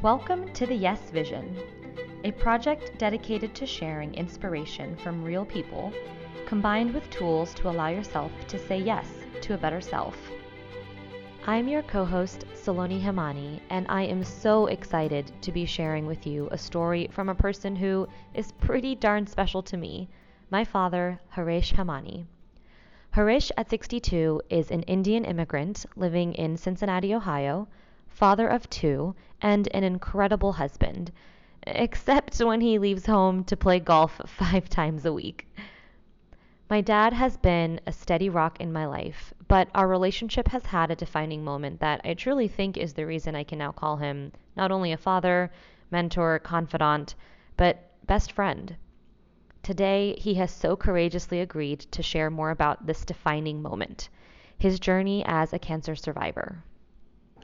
Welcome to the Yes Vision, a project dedicated to sharing inspiration from real people, combined with tools to allow yourself to say yes to a better self. I'm your co host, Saloni Hemani, and I am so excited to be sharing with you a story from a person who is pretty darn special to me my father, Haresh Hemani. Haresh, at 62, is an Indian immigrant living in Cincinnati, Ohio, father of two, and an incredible husband, except when he leaves home to play golf five times a week. My dad has been a steady rock in my life, but our relationship has had a defining moment that I truly think is the reason I can now call him not only a father, mentor, confidant, but best friend. Today, he has so courageously agreed to share more about this defining moment his journey as a cancer survivor.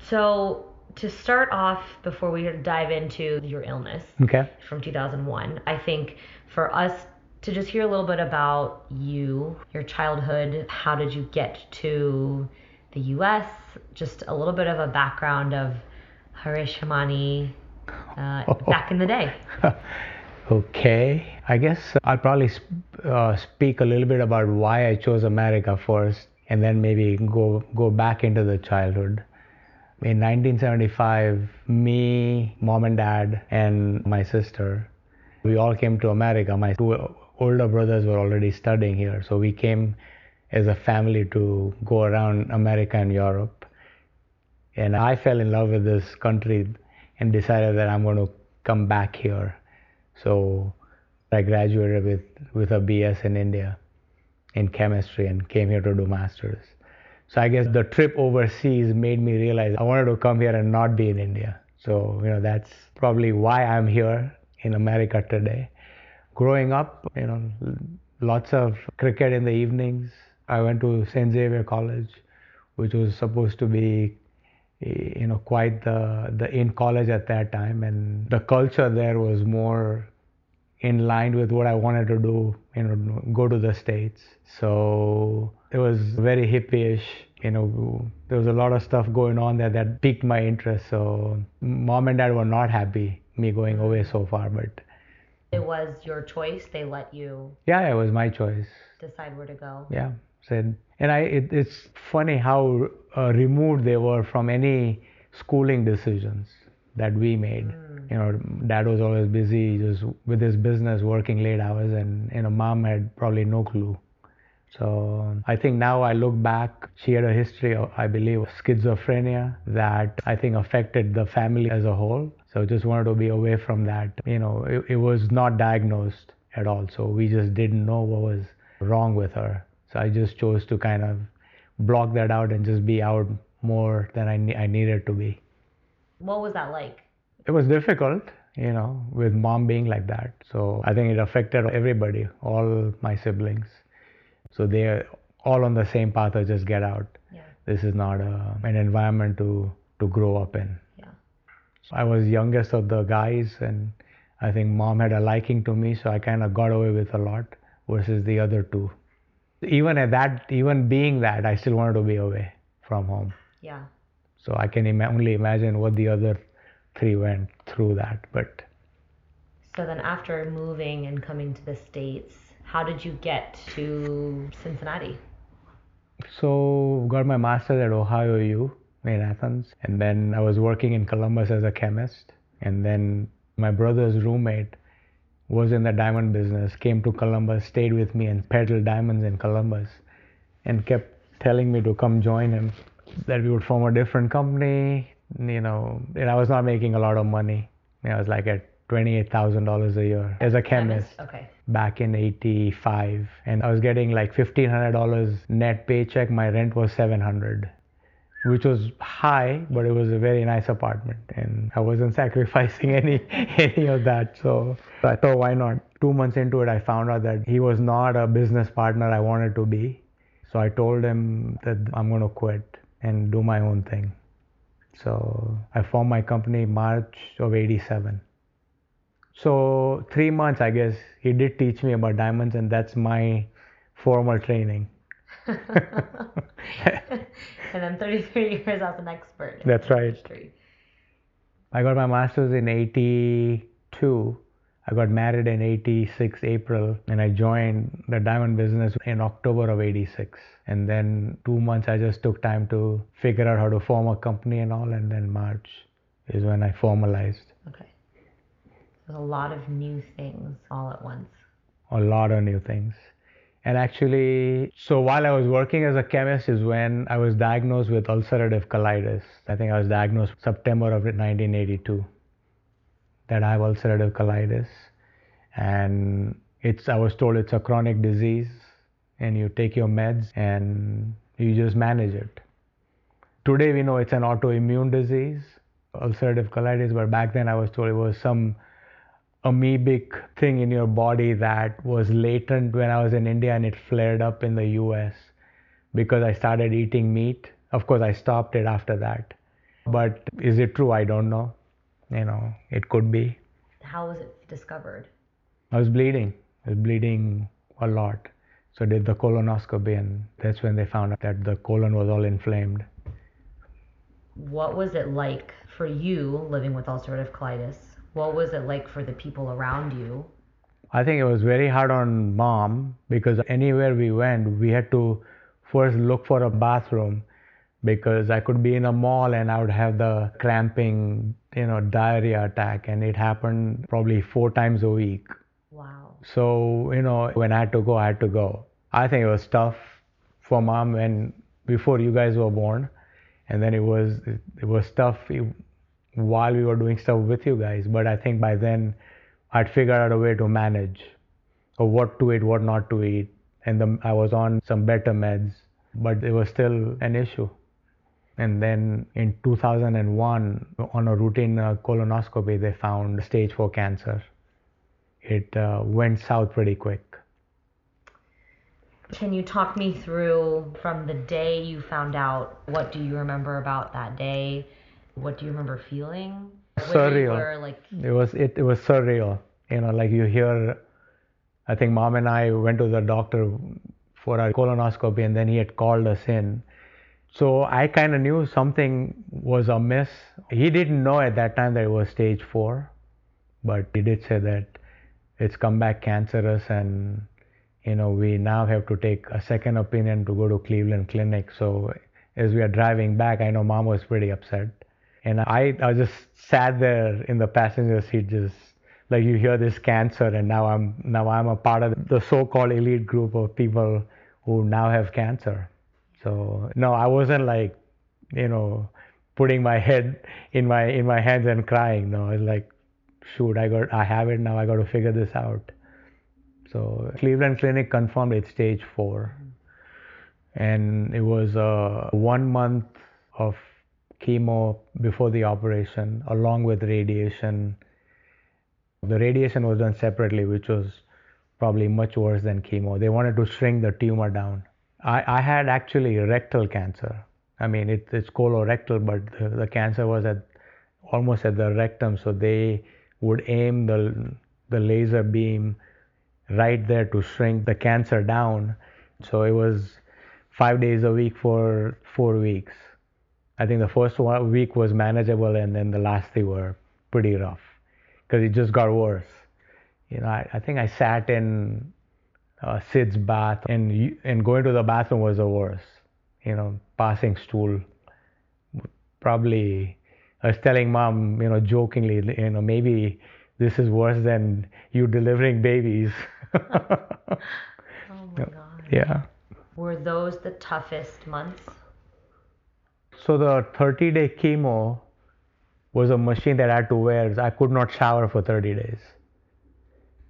So, to start off, before we dive into your illness Okay. from 2001, I think for us to just hear a little bit about you, your childhood, how did you get to the US, just a little bit of a background of Haresh Hemani uh, back in the day. Okay. I guess I'll probably sp- uh, speak a little bit about why I chose America first, and then maybe go go back into the childhood. In 1975, me, mom and dad, and my sister, we all came to America. My two older brothers were already studying here, so we came as a family to go around America and Europe. And I fell in love with this country and decided that I'm going to come back here. So I graduated with, with a BS in India in chemistry and came here to do masters. So I guess the trip overseas made me realize I wanted to come here and not be in India. So, you know, that's probably why I'm here in America today. Growing up, you know, lots of cricket in the evenings. I went to St. Xavier College, which was supposed to be you know quite the the in college at that time and the culture there was more in line with what I wanted to do you know go to the states so it was very hippie-ish you know there was a lot of stuff going on there that piqued my interest so mom and dad were not happy me going away so far but It was your choice. They let you yeah it was my choice decide where to go. yeah said and i it, it's funny how uh, removed they were from any schooling decisions that we made you know dad was always busy just with his business working late hours and you know mom had probably no clue so i think now i look back she had a history of i believe schizophrenia that i think affected the family as a whole so just wanted to be away from that you know it, it was not diagnosed at all so we just didn't know what was wrong with her so I just chose to kind of block that out and just be out more than I, ne- I needed to be. What was that like? It was difficult, you know, with mom being like that. So I think it affected everybody, all my siblings. So they're all on the same path of just get out. Yeah. This is not a, an environment to, to grow up in. Yeah. So I was youngest of the guys, and I think mom had a liking to me, so I kind of got away with a lot versus the other two even at that, even being that, I still wanted to be away from home. Yeah. So I can Im- only imagine what the other three went through that. But So then after moving and coming to the States, how did you get to Cincinnati? so got my master's at Ohio U in Athens, and then I was working in Columbus as a chemist, and then my brother's roommate was in the diamond business, came to Columbus, stayed with me, and peddled diamonds in Columbus, and kept telling me to come join him. That we would form a different company, you know. And I was not making a lot of money. I was like at twenty-eight thousand dollars a year. As a chemist Okay. back in 85 and i was getting like $1500 net paycheck my rent was 700 which was high but it was a very nice apartment and i wasn't sacrificing any any of that so i thought why not? Two months into it i found out that he was not a business partner i wanted to be so i told him that i'm going to quit and do my own thing. So i formed my company march of 87 so three months, I guess, he did teach me about diamonds, and that's my formal training. and then 33 years as an expert. in That's right. industry. I got my master's in 82. I got married in 86 April and I joined the diamond business in October of 86. And then two months I just took time to figure out how to form a company and all. And then March is when I formalized. Okay. A lot of new things all at once. A lot of new things. And actually, so while I was working as a chemist is when I was diagnosed with ulcerative colitis. I think I was diagnosed September of 1982 that I have ulcerative colitis. And it's, I was told it's a chronic disease and you take your meds and you just manage it. Today we know it's an autoimmune disease, ulcerative colitis, but back then I was told it was some amoebic thing in your body that was latent when I was in India and it flared up in the US because I started eating meat. Of course, I stopped it after that. But is it true? I don't know. You know, it could be. How was it discovered? I was bleeding. I was bleeding a lot. So I did the colonoscopy and that's when they found out that the colon was all inflamed. What was it like for you living with ulcerative colitis? What was it like for the people around you? I think it was very hard on mom because anywhere we went, we had to first look for a bathroom because I could be in a mall and I would have the cramping, you know, diarrhea attack, and it happened probably four times a week. Wow. So, you know, when I had to go, I had to go. I think it was tough for mom when before you guys were born, and then it was it was tough while we were doing stuff with you guys. But I think by then I'd figured out a way to manage or what to eat, what not to eat. And the, I was on some better meds, but it was still an issue. And then in 2001, on a routine uh, colonoscopy, they found stage 4 cancer. It uh, went south pretty quick. Can you talk me through from the day you found out? What do you remember about that day? What do you remember feeling? Surreal. Were, like... It was it, it was surreal. You know, like you hear. I think mom and I went to the doctor for our colonoscopy, and then he had called us in. So I kind of knew something was amiss. He didn't know at that time that it was stage four, but he did say that it's come back cancerous, and you know we now have to take a second opinion to go to Cleveland Clinic. So as we are driving back, I know mom was pretty upset and I, I just sat there in the passenger seat, just like you hear this cancer, and now I'm now I'm a part of the so-called elite group of people who now have cancer. So no, I wasn't like, you know, putting my head in my in my hands and crying. No, it's like, shoot, I got I have it now. I got to figure this out. So Cleveland Clinic confirmed it's stage four, and it was a one month of chemo before the operation, along with radiation. The radiation was done separately, which was probably much worse than chemo. They wanted to shrink the tumor down. I, I had actually rectal cancer. I mean, it, it's colorectal, but the, the cancer was at almost at the rectum, so they would aim the the laser beam right there to shrink the cancer down. So it was five days a week for four weeks. I think the first one week was manageable, and then the last three were pretty rough because it just got worse. You know, I, I think I sat in uh, sitz bath, and and going to the bathroom was the worst. You know, passing stool. Probably, I was telling mom, you know, jokingly, you know, maybe this is worse than you delivering babies. oh my god. Yeah. Were those the toughest months? So the 30 day chemo was a machine that I had to wear. I could not shower for 30 days.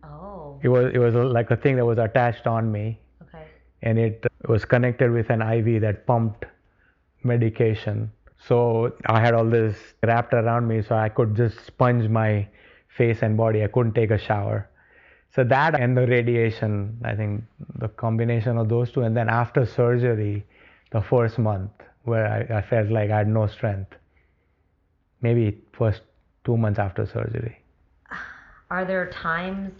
Oh. It was it was like a thing that was attached on me. Okay. And it was connected with an IV that pumped medication. So I had all this wrapped around me so I could just sponge my face and body. I couldn't take a shower. So that and the radiation, I think the combination of those two and then after surgery, the first month where I, I felt like I had no strength. Maybe first two months after surgery. Are there times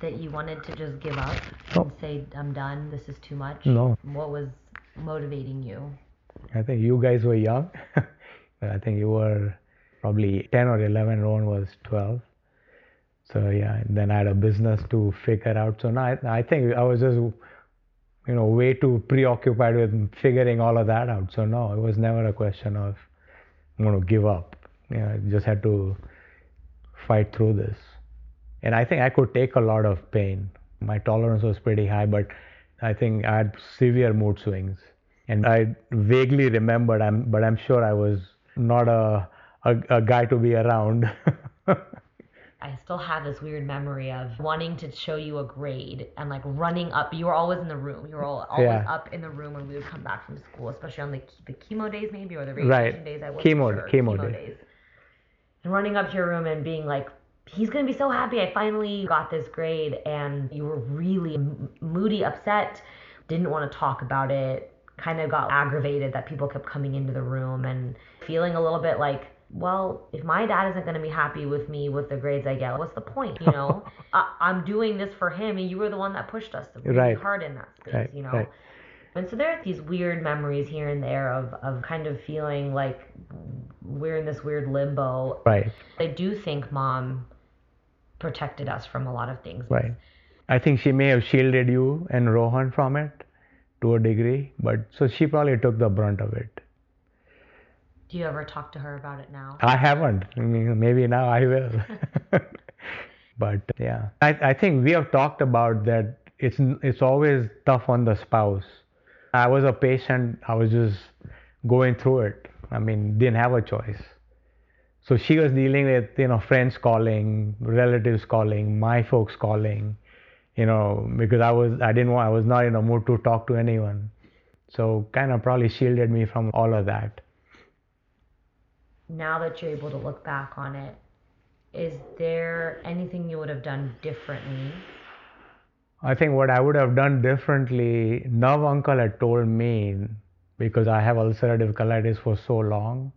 that you wanted to just give up no. and say, I'm done, this is too much? No. What was motivating you? I think you guys were young. I think you were probably 10 or 11. Rohan was 12. So yeah, then I had a business to figure out. So now I, I think I was just, you know, way too preoccupied with figuring all of that out. So no, it was never a question of I'm going to give up. You know, I just had to fight through this. And I think I could take a lot of pain. My tolerance was pretty high, but I think I had severe mood swings. And I vaguely remembered, I'm, but I'm sure I was not a, a, a guy to be around. I still have this weird memory of wanting to show you a grade and like running up. You were always in the room. You were all, always Yeah. up in the room when we would come back from school, especially on the the chemo days maybe or the radiation Right. days. I wasn't Chemo- sure. chemo chemo days. And running up to your room and being like, he's gonna be so happy. I finally got this grade, and you were really moody, upset, didn't want to talk about it. Kind of got aggravated that people kept coming into the room and feeling a little bit like, well, if my dad isn't going to be happy with me with the grades I get, what's the point? You know, I, I'm doing this for him, and you were the one that pushed us really Right. hard in that space. Right, You know. right. And so there are these weird memories here and there of, of kind of feeling like we're in this weird limbo. right, I do think mom protected us from a lot of things. right. I think she may have shielded you and Rohan from it to a degree, but so she probably took the brunt of it. Do you ever talk to her about it now? I haven't. Maybe now I will. but yeah, I, I think we have talked about that. It's it's always tough on the spouse. I was a patient. I was just going through it. I mean, didn't have a choice. So she was dealing with you know friends calling, relatives calling, my folks calling, you know, because I was I didn't want I was not in a mood to talk to anyone. So kind of probably shielded me from all of that. Now that you're able to look back on it, is there anything you would have done differently? I think what I would have done differently, Nav uncle had told me because I have ulcerative colitis for so long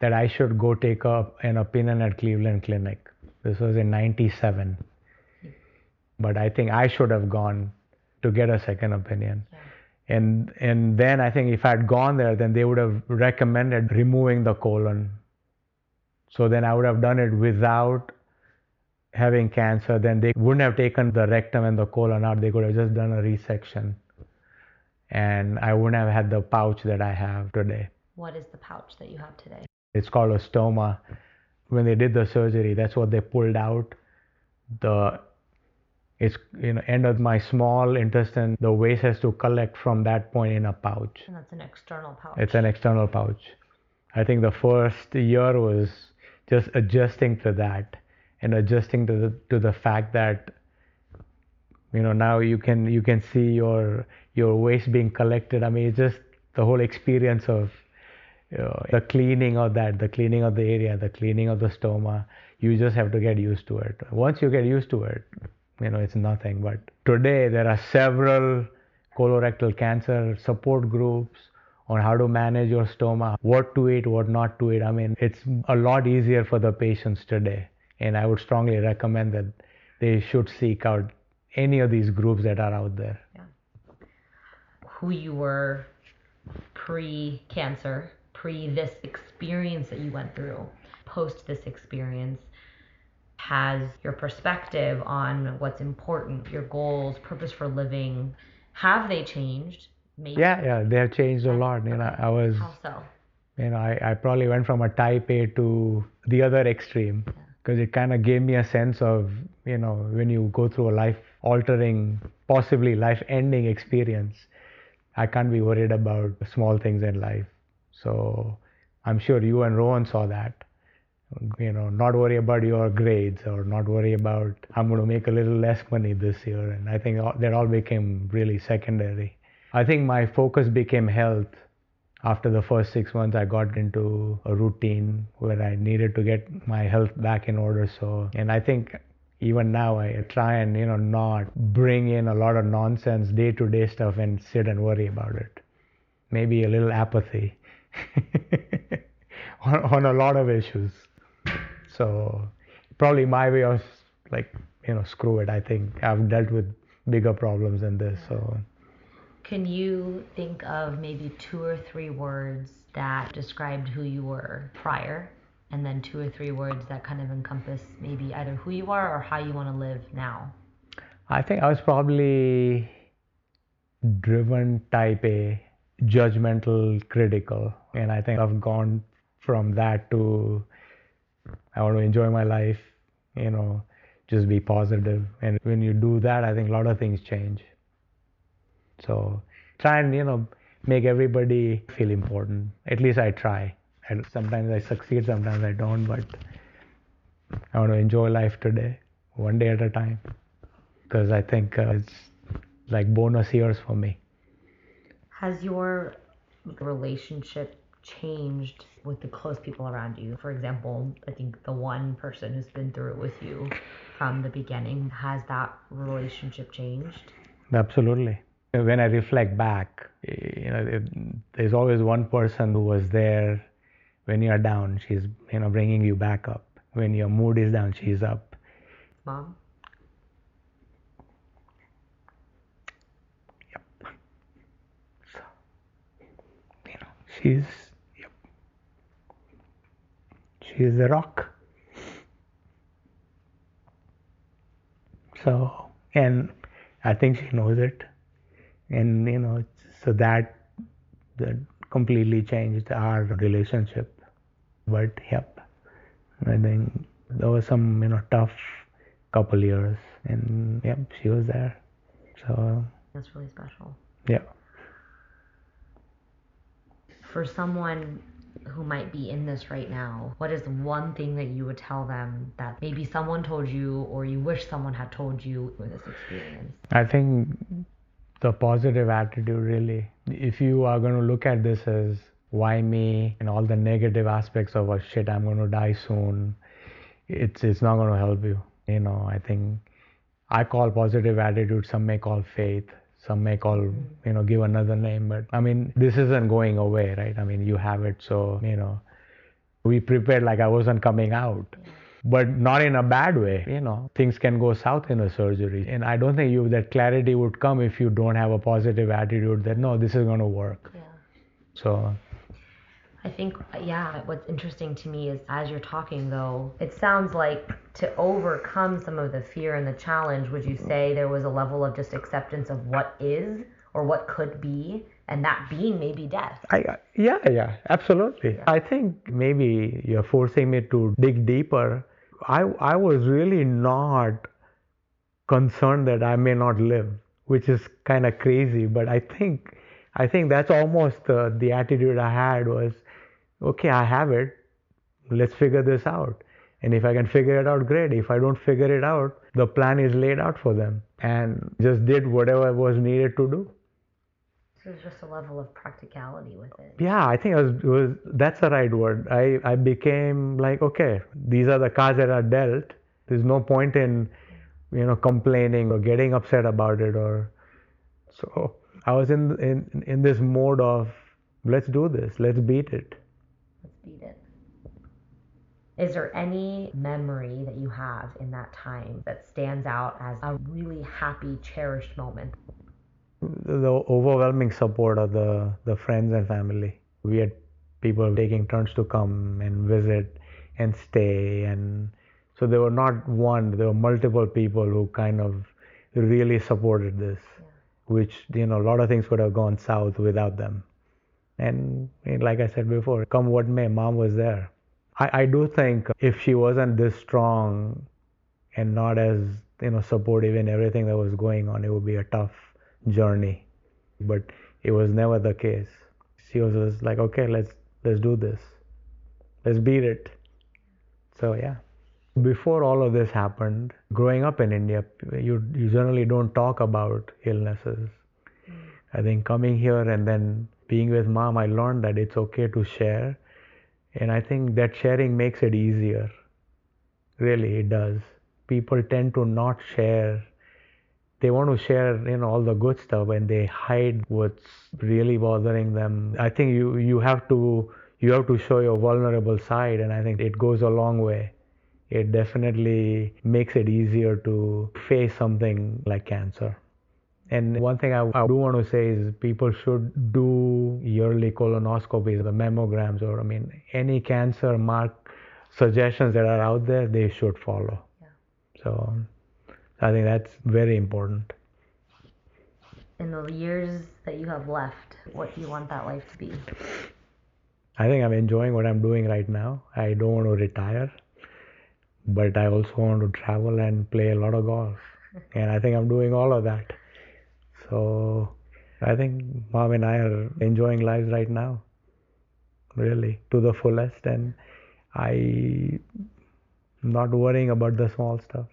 that I should go take up an opinion at Cleveland Clinic. This was in 97. Hmm. But I think I should have gone to get a second opinion. Yeah. And and then I think if I had gone there, then they would have recommended removing the colon. So then I would have done it without having cancer. Then they wouldn't have taken the rectum and the colon out. They could have just done a resection, and I wouldn't have had the pouch that I have today. What is the pouch that you have today? It's called a stoma. When they did the surgery, that's what they pulled out. The it's you know end of my small intestine. The waste has to collect from that point in a pouch. And that's an external pouch. It's an external pouch. I think the first year was just adjusting to that and adjusting to the to the fact that you know now you can you can see your your waste being collected. I mean, it's just the whole experience of you know, the cleaning of that, the cleaning of the area, the cleaning of the stoma. You just have to get used to it. Once you get used to it, you know, it's nothing. But today there are several colorectal cancer support groups on how to manage your stoma, what to eat, what not to eat. I mean, it's a lot easier for the patients today. And I would strongly recommend that they should seek out any of these groups that are out there. Yeah. Who you were pre cancer, pre this experience that you went through, post this experience. Has your perspective on what's important, your goals, purpose for living, have they changed? Maybe. Yeah, yeah, they have changed a lot. You know, I was, How so? you know, I, I probably went from a type A to the other extreme because it kind of gave me a sense of, you know, when you go through a life altering, possibly life ending experience, I can't be worried about small things in life. So I'm sure you and Rohan saw that. You know, not worry about your grades or not worry about, I'm going to make a little less money this year. And I think that all became really secondary. I think my focus became health after the first six months i got into a routine where i needed to get my health back in order so and i think even now i try and you know not bring in a lot of nonsense day to day stuff and sit and worry about it maybe a little apathy on, on a lot of issues so probably my way of like you know screw it i think i've dealt with bigger problems than this so Can you think of maybe two or three words that described who you were prior and then two or three words that kind of encompass maybe either who you are or how you want to live now? I think I was probably driven type A, judgmental, critical. And I think I've gone from that to I want to enjoy my life, you know, just be positive. And when you do that, I think a lot of things change. So try and, you know, make everybody feel important. At least I try. And sometimes I succeed, sometimes I don't, but I want to enjoy life today, one day at a time. Because I think uh, it's like bonus years for me. Has your relationship changed with the close people around you? For example, I think the one person who's been through it with you from the beginning, has that relationship changed? Absolutely. When I reflect back, eh, you know, there's always one person who was there when you're down. She's, you know, bringing you back up. When your mood is down, she's up. Mom? Yep. So, you know, she's yep. She is a rock. So and I think she knows it. And you know, so that that completely changed our relationship. But yep. I think there was some, you know, tough couple years and yep, she was there. So that's really special. Yeah for someone who might be in this right now, what is one thing that you would tell them that maybe someone told you or you wish someone had told you with this experience? I think the positive attitude really. If you are going to look at this as why me and all the negative aspects of oh shit I'm going to die soon, it's it's not going to help you. You know, I think I call positive attitude some may call faith some may call you know give another name but i mean this isn't going away right? I mean you have it so you know we prepared like i wasn't coming out. But not in a bad way you know. Things can go south in a surgery and i don't think you that clarity would come if you don't have a positive attitude that no this is going to work. Yeah. so I think, yeah, what's interesting to me is as you're talking, though, it sounds like to overcome some of the fear and the challenge, would you say there was a level of just acceptance of what is or what could be, and that being maybe death? I, yeah, yeah, absolutely. Yeah. I think maybe you're forcing me to dig deeper. I, I was really not concerned that I may not live, which is kind of crazy, but I think I think that's almost uh, the attitude I had was okay, I have it. Let's figure this out. And if I can figure it out, great. If I don't figure it out, the plan is laid out for them and just did whatever was needed to do. So it's just a level of practicality with it. Yeah, I think it was, it was that's the right word. I, I became like, okay, these are the cards that are dealt. There's no point in, you know, complaining or getting upset about it or so I was in in in this mode of let's do this, let's beat it it. Is there any memory that you have in that time that stands out as a really happy, cherished moment? The overwhelming support of the, the friends and family. We had people taking turns to come and visit and stay and so there were not one there were multiple people who kind of really supported this yeah. which you know a lot of things could have gone south without them and like I said before, come what may, mom was there. I, I do think if she wasn't this strong and not as you know supportive in everything that was going on, it would be a tough journey. But it was never the case. She was just like, okay, let's let's do this, let's beat it. So yeah. Before all of this happened, growing up in India, you you generally don't talk about illnesses. Mm. I think coming here and then being with mom, I learned that it's okay to share. And I think that sharing makes it easier. Really, it does. People tend to not share. They want to share, you know, all the good stuff and they hide what's really bothering them. I think you, you have to you have to show your vulnerable side and I think it goes a long way. It definitely makes it easier to face something like cancer. And one thing I, I, do want to say is people should do yearly colonoscopies, the mammograms, or I mean, any cancer mark suggestions that are out there, they should follow. Yeah. So I think that's very important. In the years that you have left, what do you want that life to be? I think I'm enjoying what I'm doing right now. I don't want to retire, but I also want to travel and play a lot of golf. and I think I'm doing all of that. So I think mom and I are enjoying lives right now, really, to the fullest. And I not worrying about the small stuff.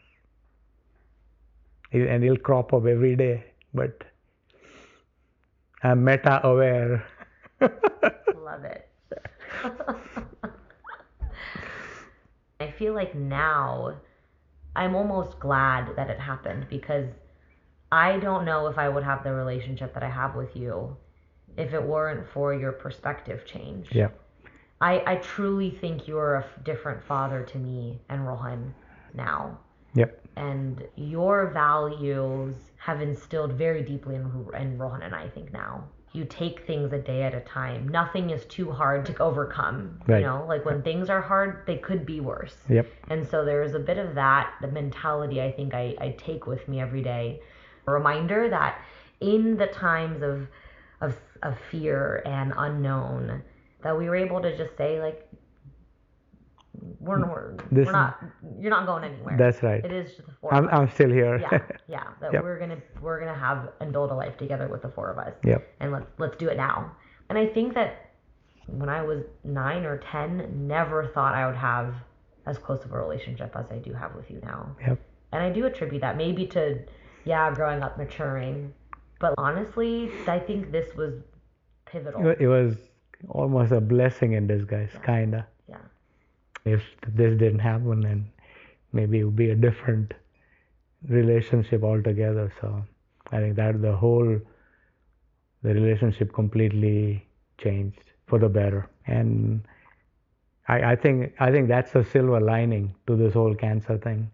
And it'll crop up every day, but I'm meta aware. Love it. I feel like now I'm almost glad that it happened because I don't know if I would have the relationship that I have with you if it weren't for your perspective change. Yeah. I, I truly think you're a f- different father to me and Rohan now. Yep. And your values have instilled very deeply in, in Rohan and I think now. You take things a day at a time. Nothing is too hard to overcome. Right. You know, like when things are hard, they could be worse. Yep. And so there's a bit of that, the mentality I think I, I take with me every day. A reminder that in the times of, of, of fear and unknown, that we were able to just say, like, we're, we're, This- we're not, you're not going anywhere. That's right. It is just the four I'm, I'm still here. yeah, yeah. That Yep. we're gonna we're gonna have and build a life together with the four of us. Yep. And let's let's do it now. And I think that when I was nine or ten, never thought I would have as close of a relationship as I do have with you now. Yep. And I do attribute that maybe to yeah, growing up, maturing. But honestly, I think this was pivotal. It was almost a blessing in disguise, kinda. Yeah. If this didn't happen, then maybe it would be a different relationship altogether. So I think that the whole the relationship completely changed for the better. And I, I think I think that's a silver lining to this whole cancer thing.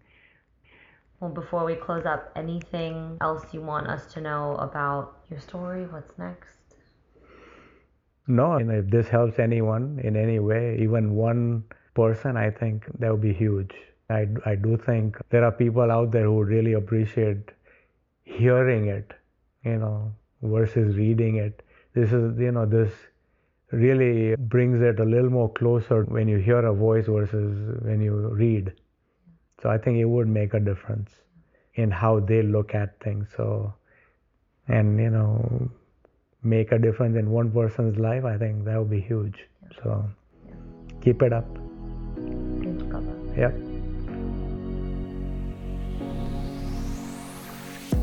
Well, before we close up, anything else you want us to know about your story? What's next? No, and if this helps anyone in any way, even one person, I think that would be huge. I, I do think there are people out there who really appreciate hearing it, you know, versus reading it. This is, you know, this really brings it a little more closer when you hear a voice versus when you read. So I think it would make a difference in how they look at things. So, and, you know, make a difference in one person's life, I think that would be huge. So keep it up. Thank you, Yep.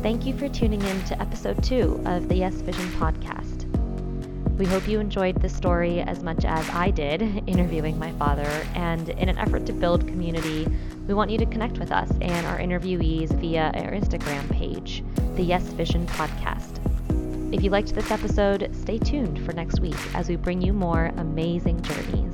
Thank you for tuning in to episode two of the Yes Vision podcast. We hope you enjoyed the story as much as I did interviewing my father, and in an effort to build community, we want you to connect with us and our interviewees via our Instagram page, the Yes Vision podcast. If you liked this episode, stay tuned for next week as we bring you more amazing journeys.